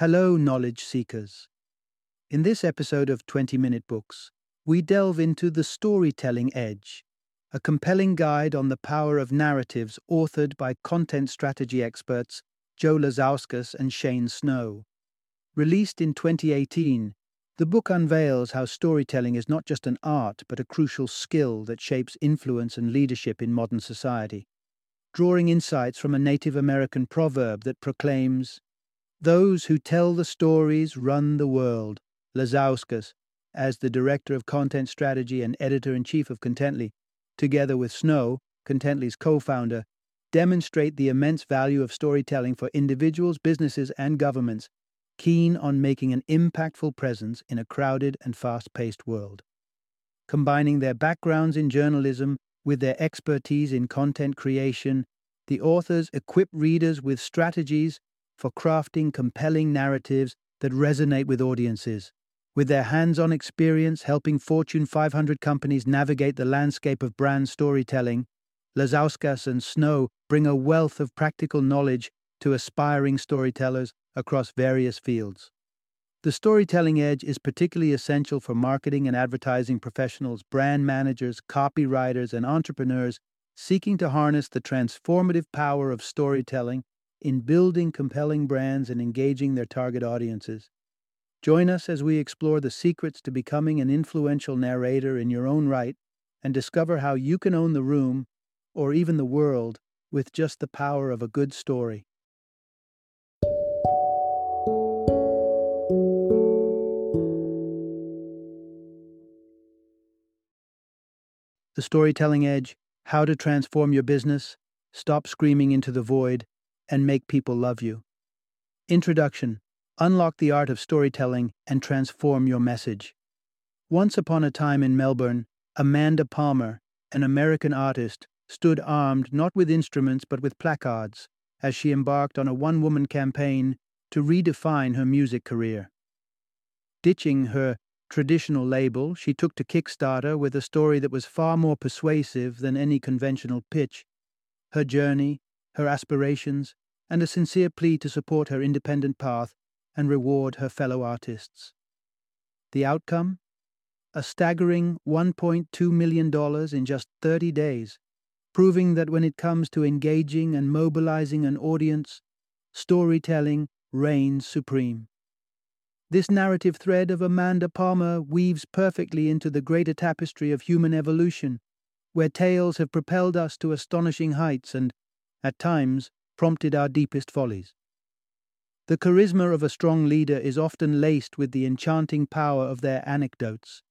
Hello, knowledge seekers. In this episode of 20 Minute Books, we delve into The Storytelling Edge, a compelling guide on the power of narratives authored by content strategy experts Joe Lazauskas and Shane Snow. Released in 2018, the book unveils how storytelling is not just an art but a crucial skill that shapes influence and leadership in modern society. Drawing insights from a Native American proverb that proclaims, Those who tell the stories run the world, Lazauskas, as the Director of Content Strategy and Editor in Chief of Contently, together with Snow, Contently's co founder, demonstrate the immense value of storytelling for individuals, businesses, and governments keen on making an impactful presence in a crowded and fast paced world. Combining their backgrounds in journalism with their expertise in content creation, the authors equip readers with strategies for crafting compelling narratives that resonate with audiences. With their hands on experience helping Fortune 500 companies navigate the landscape of brand storytelling, Lazauskas and Snow bring a wealth of practical knowledge to aspiring storytellers across various fields. The storytelling edge is particularly essential for marketing and advertising professionals, brand managers, copywriters, and entrepreneurs seeking to harness the transformative power of storytelling in building compelling brands and engaging their target audiences. Join us as we explore the secrets to becoming an influential narrator in your own right and discover how you can own the room, or even the world, with just the power of a good story. The Storytelling Edge How to Transform Your Business, Stop Screaming into the Void, and Make People Love You. Introduction Unlock the art of storytelling and transform your message. Once upon a time in Melbourne, Amanda Palmer, an American artist, stood armed not with instruments but with placards as she embarked on a one woman campaign to redefine her music career. Ditching her traditional label, she took to Kickstarter with a story that was far more persuasive than any conventional pitch. Her journey, her aspirations, and a sincere plea to support her independent path and reward her fellow artists. The outcome? A staggering $1.2 million in just 30 days, proving that when it comes to engaging and mobilizing an audience, storytelling reigns supreme. This narrative thread of Amanda Palmer weaves perfectly into the greater tapestry of human evolution, where tales have propelled us to astonishing heights and, at times, prompted our deepest follies. The charisma of a strong leader is often laced with the enchanting power of their anecdotes.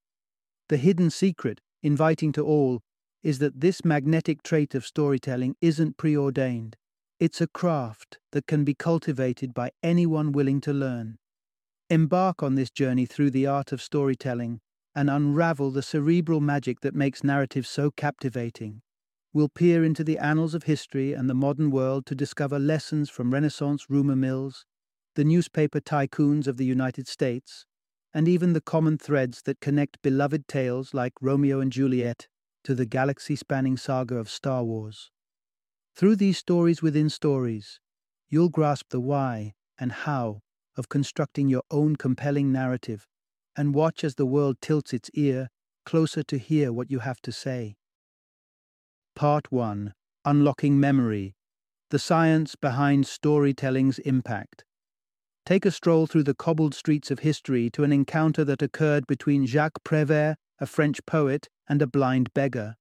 The hidden secret, inviting to all, is that this magnetic trait of storytelling isn't preordained. It's a craft that can be cultivated by anyone willing to learn. Embark on this journey through the art of storytelling and unravel the cerebral magic that makes narrative so captivating. We'll peer into the annals of history and the modern world to discover lessons from Renaissance rumor mills, the newspaper tycoons of the United States, and even the common threads that connect beloved tales like Romeo and Juliet to the galaxy spanning saga of Star Wars. Through these stories within stories, you'll grasp the why and how of constructing your own compelling narrative and watch as the world tilts its ear closer to hear what you have to say. Part 1 Unlocking Memory The Science Behind Storytelling's Impact. Take a stroll through the cobbled streets of history to an encounter that occurred between Jacques Prévert, a French poet, and a blind beggar.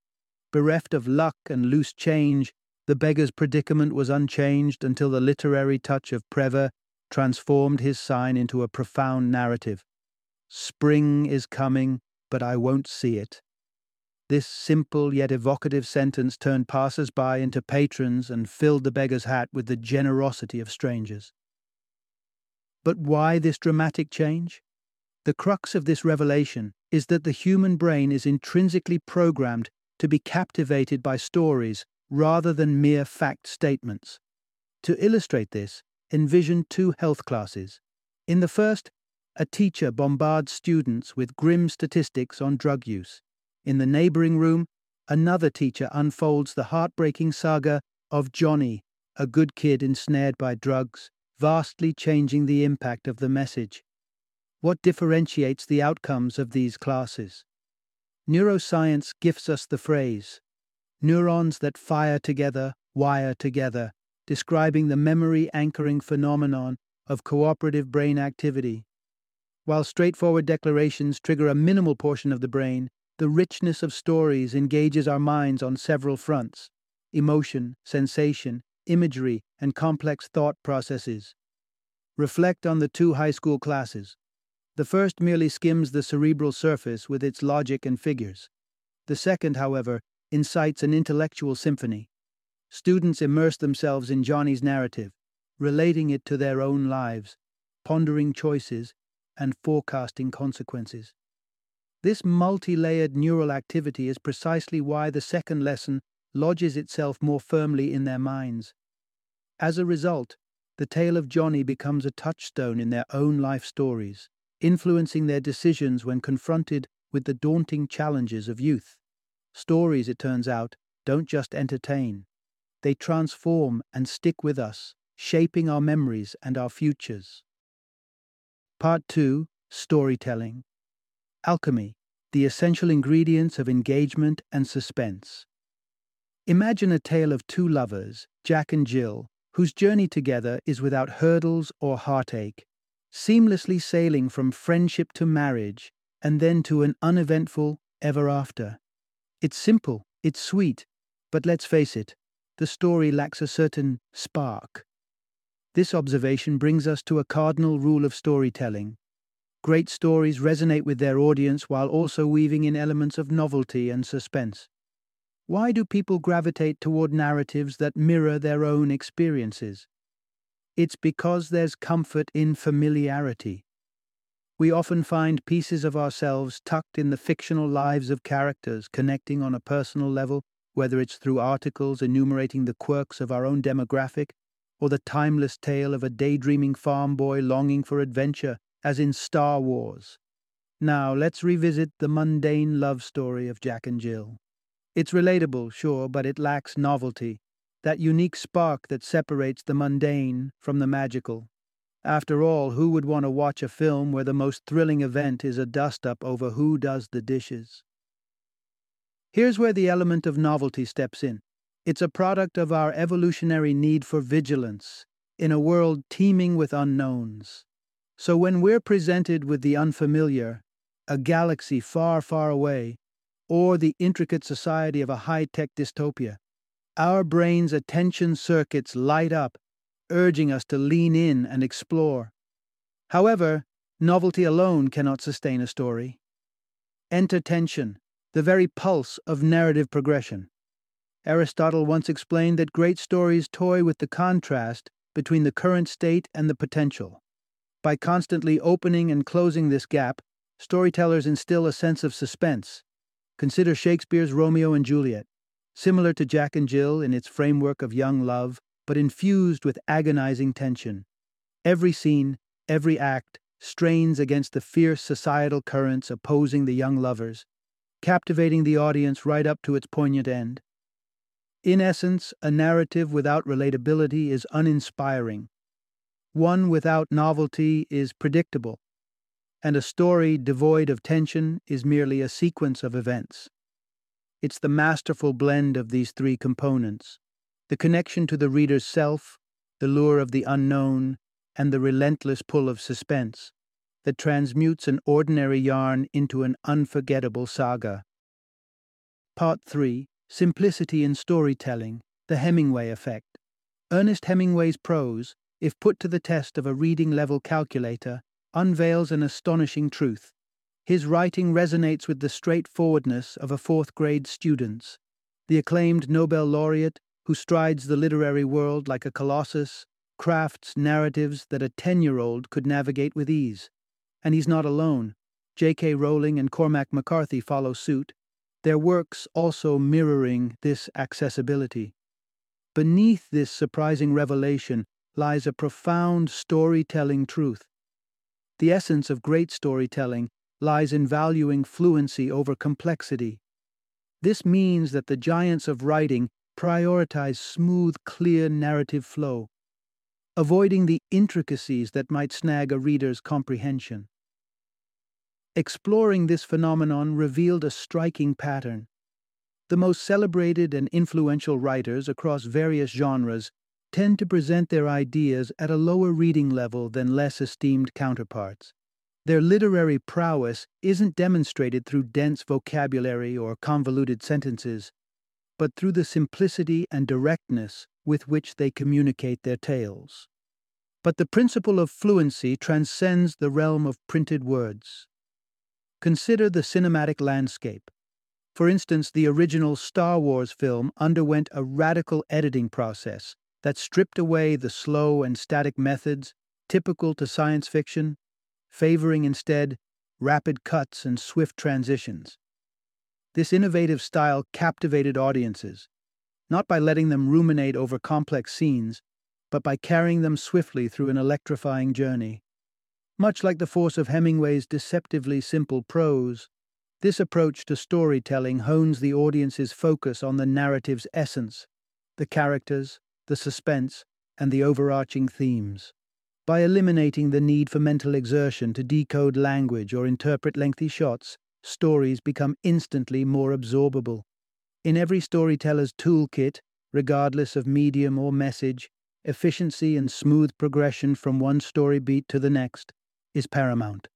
Bereft of luck and loose change, the beggar's predicament was unchanged until the literary touch of Prévert transformed his sign into a profound narrative. Spring is coming, but I won't see it. This simple yet evocative sentence turned passers by into patrons and filled the beggar's hat with the generosity of strangers. But why this dramatic change? The crux of this revelation is that the human brain is intrinsically programmed to be captivated by stories rather than mere fact statements. To illustrate this, envision two health classes. In the first, a teacher bombards students with grim statistics on drug use. In the neighboring room, another teacher unfolds the heartbreaking saga of Johnny, a good kid ensnared by drugs, vastly changing the impact of the message. What differentiates the outcomes of these classes? Neuroscience gifts us the phrase neurons that fire together, wire together, describing the memory anchoring phenomenon of cooperative brain activity. While straightforward declarations trigger a minimal portion of the brain, the richness of stories engages our minds on several fronts emotion, sensation, imagery, and complex thought processes. Reflect on the two high school classes. The first merely skims the cerebral surface with its logic and figures. The second, however, incites an intellectual symphony. Students immerse themselves in Johnny's narrative, relating it to their own lives, pondering choices, and forecasting consequences. This multi layered neural activity is precisely why the second lesson lodges itself more firmly in their minds. As a result, the tale of Johnny becomes a touchstone in their own life stories, influencing their decisions when confronted with the daunting challenges of youth. Stories, it turns out, don't just entertain, they transform and stick with us, shaping our memories and our futures. Part 2 Storytelling Alchemy, the essential ingredients of engagement and suspense. Imagine a tale of two lovers, Jack and Jill, whose journey together is without hurdles or heartache, seamlessly sailing from friendship to marriage and then to an uneventful ever after. It's simple, it's sweet, but let's face it, the story lacks a certain spark. This observation brings us to a cardinal rule of storytelling. Great stories resonate with their audience while also weaving in elements of novelty and suspense. Why do people gravitate toward narratives that mirror their own experiences? It's because there's comfort in familiarity. We often find pieces of ourselves tucked in the fictional lives of characters, connecting on a personal level, whether it's through articles enumerating the quirks of our own demographic, or the timeless tale of a daydreaming farm boy longing for adventure, as in Star Wars. Now, let's revisit the mundane love story of Jack and Jill. It's relatable, sure, but it lacks novelty, that unique spark that separates the mundane from the magical. After all, who would want to watch a film where the most thrilling event is a dust up over who does the dishes? Here's where the element of novelty steps in. It's a product of our evolutionary need for vigilance in a world teeming with unknowns. So when we're presented with the unfamiliar, a galaxy far, far away, or the intricate society of a high tech dystopia, our brain's attention circuits light up urging us to lean in and explore. However, novelty alone cannot sustain a story. Enter tension, the very pulse of narrative progression. Aristotle once explained that great stories toy with the contrast between the current state and the potential. By constantly opening and closing this gap, storytellers instill a sense of suspense. Consider Shakespeare's Romeo and Juliet. Similar to Jack and Jill in its framework of young love, but infused with agonizing tension. Every scene, every act, strains against the fierce societal currents opposing the young lovers, captivating the audience right up to its poignant end. In essence, a narrative without relatability is uninspiring. One without novelty is predictable, and a story devoid of tension is merely a sequence of events. It's the masterful blend of these three components the connection to the reader's self, the lure of the unknown, and the relentless pull of suspense that transmutes an ordinary yarn into an unforgettable saga. Part 3 Simplicity in Storytelling The Hemingway Effect. Ernest Hemingway's prose, if put to the test of a reading level calculator, unveils an astonishing truth. His writing resonates with the straightforwardness of a fourth grade student's. The acclaimed Nobel laureate who strides the literary world like a colossus, crafts narratives that a 10 year old could navigate with ease. And he's not alone. J.K. Rowling and Cormac McCarthy follow suit, their works also mirroring this accessibility. Beneath this surprising revelation lies a profound storytelling truth. The essence of great storytelling lies in valuing fluency over complexity. This means that the giants of writing prioritize smooth, clear narrative flow. avoiding the intricacies that might snag a reader's comprehension. Exploring this phenomenon revealed a striking pattern. The most celebrated and influential writers across various genres tend to present their ideas at a lower reading level than less esteemed counterparts. Their literary prowess isn't demonstrated through dense vocabulary or convoluted sentences, but through the simplicity and directness with which they communicate their tales. But the principle of fluency transcends the realm of printed words. Consider the cinematic landscape. For instance, the original Star Wars film underwent a radical editing process that stripped away the slow and static methods typical to science fiction favoring instead rapid cuts and swift transitions. This innovative style captivated audiences, not by letting them ruminate over complex scenes, but by carrying them swiftly through an electrifying journey. Much like the force of Hemingway's deceptively simple prose, this approach to storytelling hones the audience's focus on the narrative's essence, the characters, the suspense, and the overarching themes. By eliminating the need for mental exertion to decode language or interpret lengthy shots, stories become instantly more absorbable. In every storyteller's toolkit, regardless of medium or message, efficiency and smooth progression from one story beat to the next is paramount.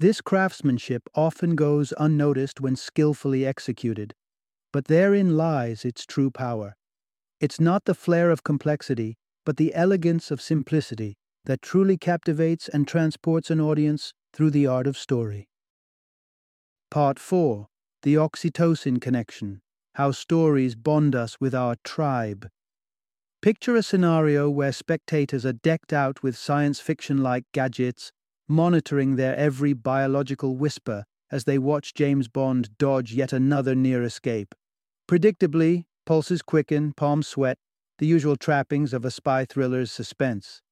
This craftsmanship often goes unnoticed when skillfully executed, but therein lies its true power. It's not the flair of complexity, but the elegance of simplicity that truly captivates and transports an audience through the art of story. Part 4 The Oxytocin Connection How Stories Bond Us with Our Tribe. Picture a scenario where spectators are decked out with science fiction like gadgets, monitoring their every biological whisper as they watch James Bond dodge yet another near escape. Predictably, pulses quicken, palms sweat, the usual trappings of a spy thriller's suspense.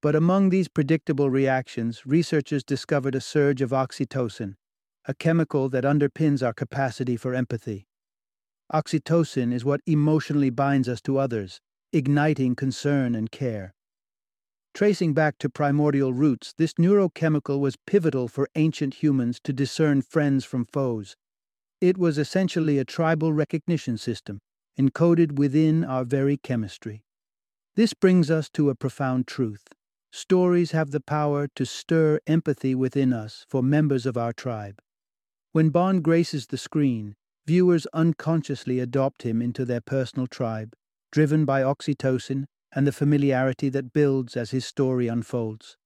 But among these predictable reactions, researchers discovered a surge of oxytocin, a chemical that underpins our capacity for empathy. Oxytocin is what emotionally binds us to others, igniting concern and care. Tracing back to primordial roots, this neurochemical was pivotal for ancient humans to discern friends from foes. It was essentially a tribal recognition system, encoded within our very chemistry. This brings us to a profound truth. Stories have the power to stir empathy within us for members of our tribe. When Bond graces the screen, viewers unconsciously adopt him into their personal tribe, driven by oxytocin and the familiarity that builds as his story unfolds.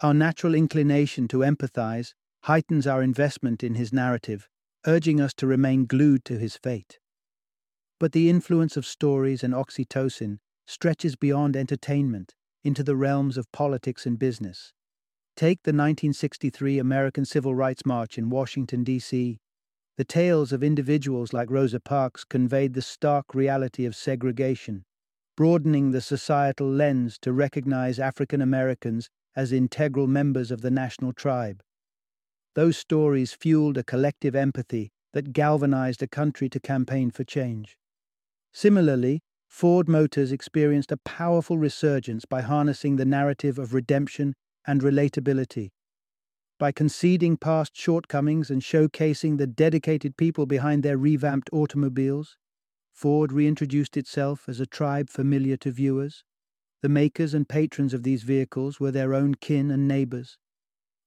Our natural inclination to empathize heightens our investment in his narrative, urging us to remain glued to his fate. But the influence of stories and oxytocin stretches beyond entertainment into the realms of politics and business. Take the 1963 American Civil Rights March in Washington, D.C. The tales of individuals like Rosa Parks conveyed the stark reality of segregation, broadening the societal lens to recognize African Americans as integral members of the national tribe. Those stories fueled a collective empathy that galvanized a country to campaign for change. Similarly, Ford Motors experienced a powerful resurgence by harnessing the narrative of redemption and relatability. By conceding past shortcomings and showcasing the dedicated people behind their revamped automobiles, Ford reintroduced itself as a tribe familiar to viewers. The makers and patrons of these vehicles were their own kin and neighbors.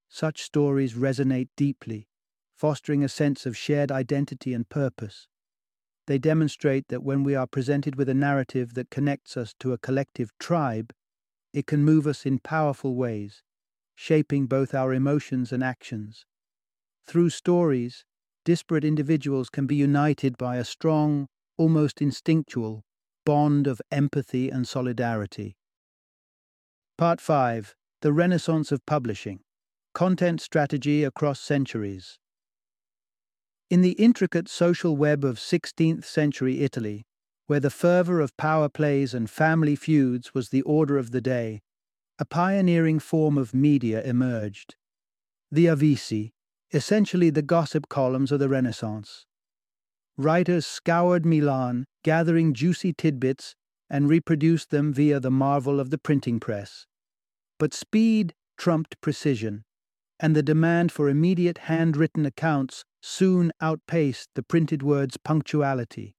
Such stories resonate deeply, fostering a sense of shared identity and purpose. They demonstrate that when we are presented with a narrative that connects us to a collective tribe, it can move us in powerful ways, shaping both our emotions and actions. Through stories, disparate individuals can be united by a strong, almost instinctual, bond of empathy and solidarity. Part 5 The Renaissance of Publishing Content Strategy Across Centuries. In the intricate social web of 16th century Italy, where the fervour of power plays and family feuds was the order of the day, a pioneering form of media emerged. The Avvisi, essentially the gossip columns of the Renaissance. Writers scoured Milan, gathering juicy tidbits and reproduced them via the marvel of the printing press. But speed trumped precision, and the demand for immediate handwritten accounts soon outpaced the printed word's punctuality.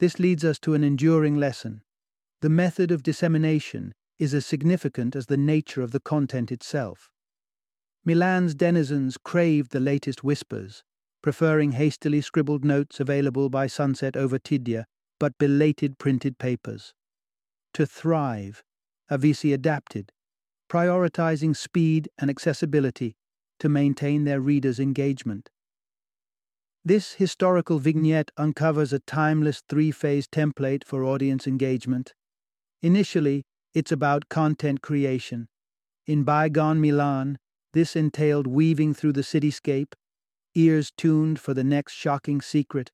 This leads us to an enduring lesson. The method of dissemination is as significant as the nature of the content itself. Milan's denizens craved the latest whispers, preferring hastily scribbled notes available by sunset over Tidja, but belated printed papers. To thrive, Avvisi adapted, prioritizing speed and accessibility to maintain their readers' engagement. This historical vignette uncovers a timeless three phase template for audience engagement. Initially, it's about content creation. In bygone Milan, this entailed weaving through the cityscape, ears tuned for the next shocking secret.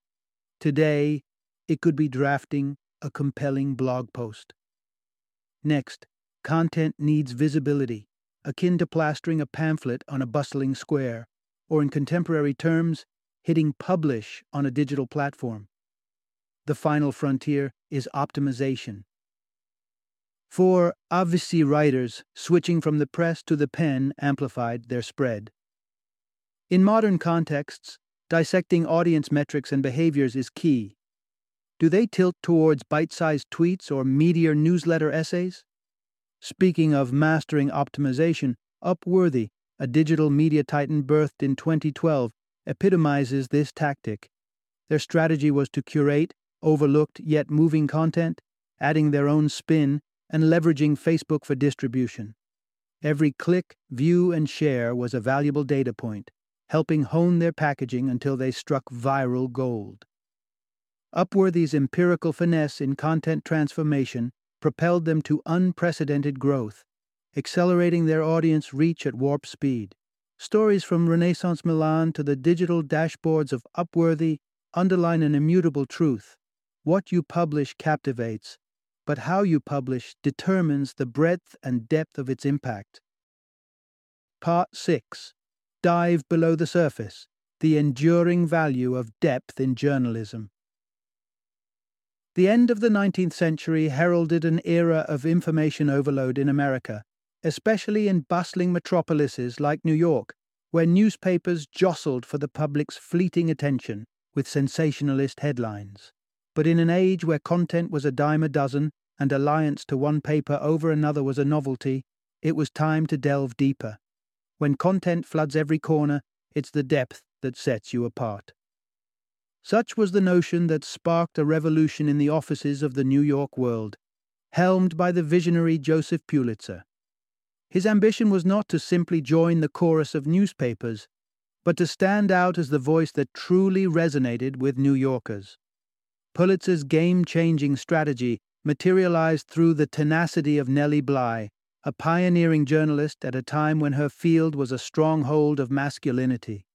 Today, it could be drafting a compelling blog post. Next, content needs visibility, akin to plastering a pamphlet on a bustling square, or in contemporary terms, hitting publish on a digital platform. The final frontier is optimization. For Avvisi writers, switching from the press to the pen amplified their spread. In modern contexts, dissecting audience metrics and behaviors is key. Do they tilt towards bite sized tweets or meatier newsletter essays? Speaking of mastering optimization, Upworthy, a digital media titan birthed in 2012, epitomizes this tactic. Their strategy was to curate overlooked yet moving content, adding their own spin, and leveraging Facebook for distribution. Every click, view, and share was a valuable data point, helping hone their packaging until they struck viral gold. Upworthy's empirical finesse in content transformation propelled them to unprecedented growth, accelerating their audience reach at warp speed. Stories from Renaissance Milan to the digital dashboards of Upworthy underline an immutable truth. What you publish captivates, but how you publish determines the breadth and depth of its impact. Part 6 Dive Below the Surface The Enduring Value of Depth in Journalism. The end of the 19th century heralded an era of information overload in America especially in bustling metropolises like New York, where newspapers jostled for the public's fleeting attention with sensationalist headlines. But in an age where content was a dime a dozen and alliance to one paper over another was a novelty, it was time to delve deeper. When content floods every corner, it's the depth that sets you apart. Such was the notion that sparked a revolution in the offices of the New York World, helmed by the visionary Joseph Pulitzer. His ambition was not to simply join the chorus of newspapers, but to stand out as the voice that truly resonated with New Yorkers. Pulitzer's game changing strategy materialized through the tenacity of Nellie Bly, a pioneering journalist at a time when her field was a stronghold of masculinity.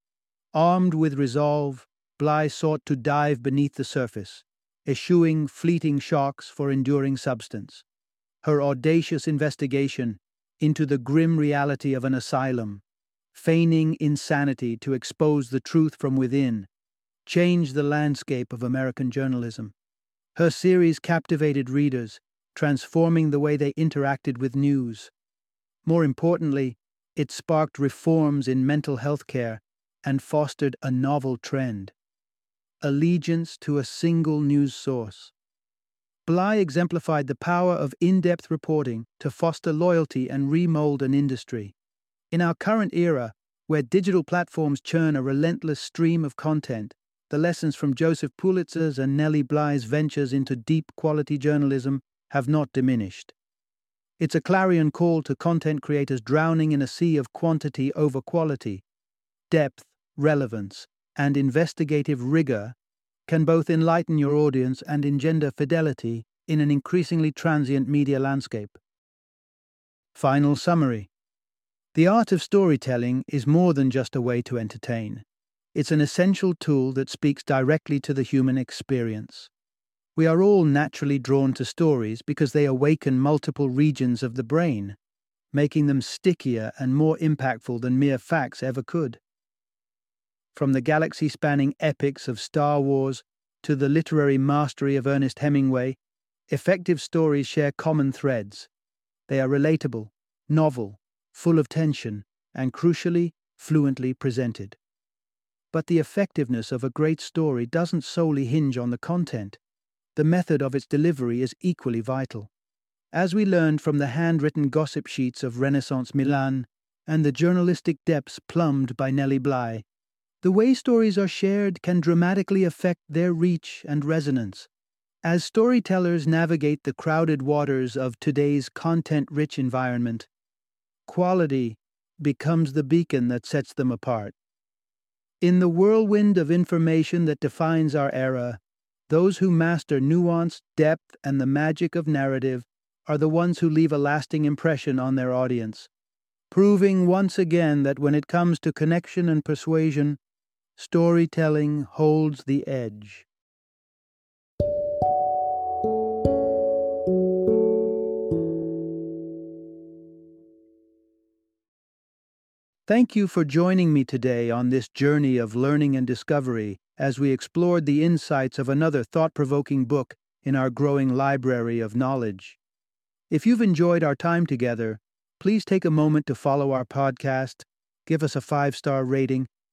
Armed with resolve, Bly sought to dive beneath the surface, eschewing fleeting shocks for enduring substance. Her audacious investigation into the grim reality of an asylum, feigning insanity to expose the truth from within, changed the landscape of American journalism. Her series captivated readers, transforming the way they interacted with news. More importantly, it sparked reforms in mental health care and fostered a novel trend allegiance to a single news source. Bly exemplified the power of in depth reporting to foster loyalty and remold an industry. In our current era, where digital platforms churn a relentless stream of content, the lessons from Joseph Pulitzer's and Nellie Bly's ventures into deep quality journalism have not diminished. It's a clarion call to content creators drowning in a sea of quantity over quality. Depth, relevance, and investigative rigor can both enlighten your audience and engender fidelity in an increasingly transient media landscape. Final summary The art of storytelling is more than just a way to entertain. It's an essential tool that speaks directly to the human experience. We are all naturally drawn to stories because they awaken multiple regions of the brain, making them stickier and more impactful than mere facts ever could. From the galaxy spanning epics of Star Wars to the literary mastery of Ernest Hemingway, Effective stories share common threads. They are relatable, novel, full of tension, and crucially, fluently presented. But the effectiveness of a great story doesn't solely hinge on the content. The method of its delivery is equally vital. As we learned from the handwritten gossip sheets of Renaissance Milan and the journalistic depths plumbed by Nellie Bly, the way stories are shared can dramatically affect their reach and resonance. As storytellers navigate the crowded waters of today's content rich environment, quality becomes the beacon that sets them apart. In the whirlwind of information that defines our era, those who master nuance, depth, and the magic of narrative are the ones who leave a lasting impression on their audience, proving once again that when it comes to connection and persuasion, storytelling holds the edge. Thank you for joining me today on this journey of learning and discovery as we explored the insights of another thought provoking book in our growing library of knowledge. If you've enjoyed our time together, please take a moment to follow our podcast, give us a five star rating,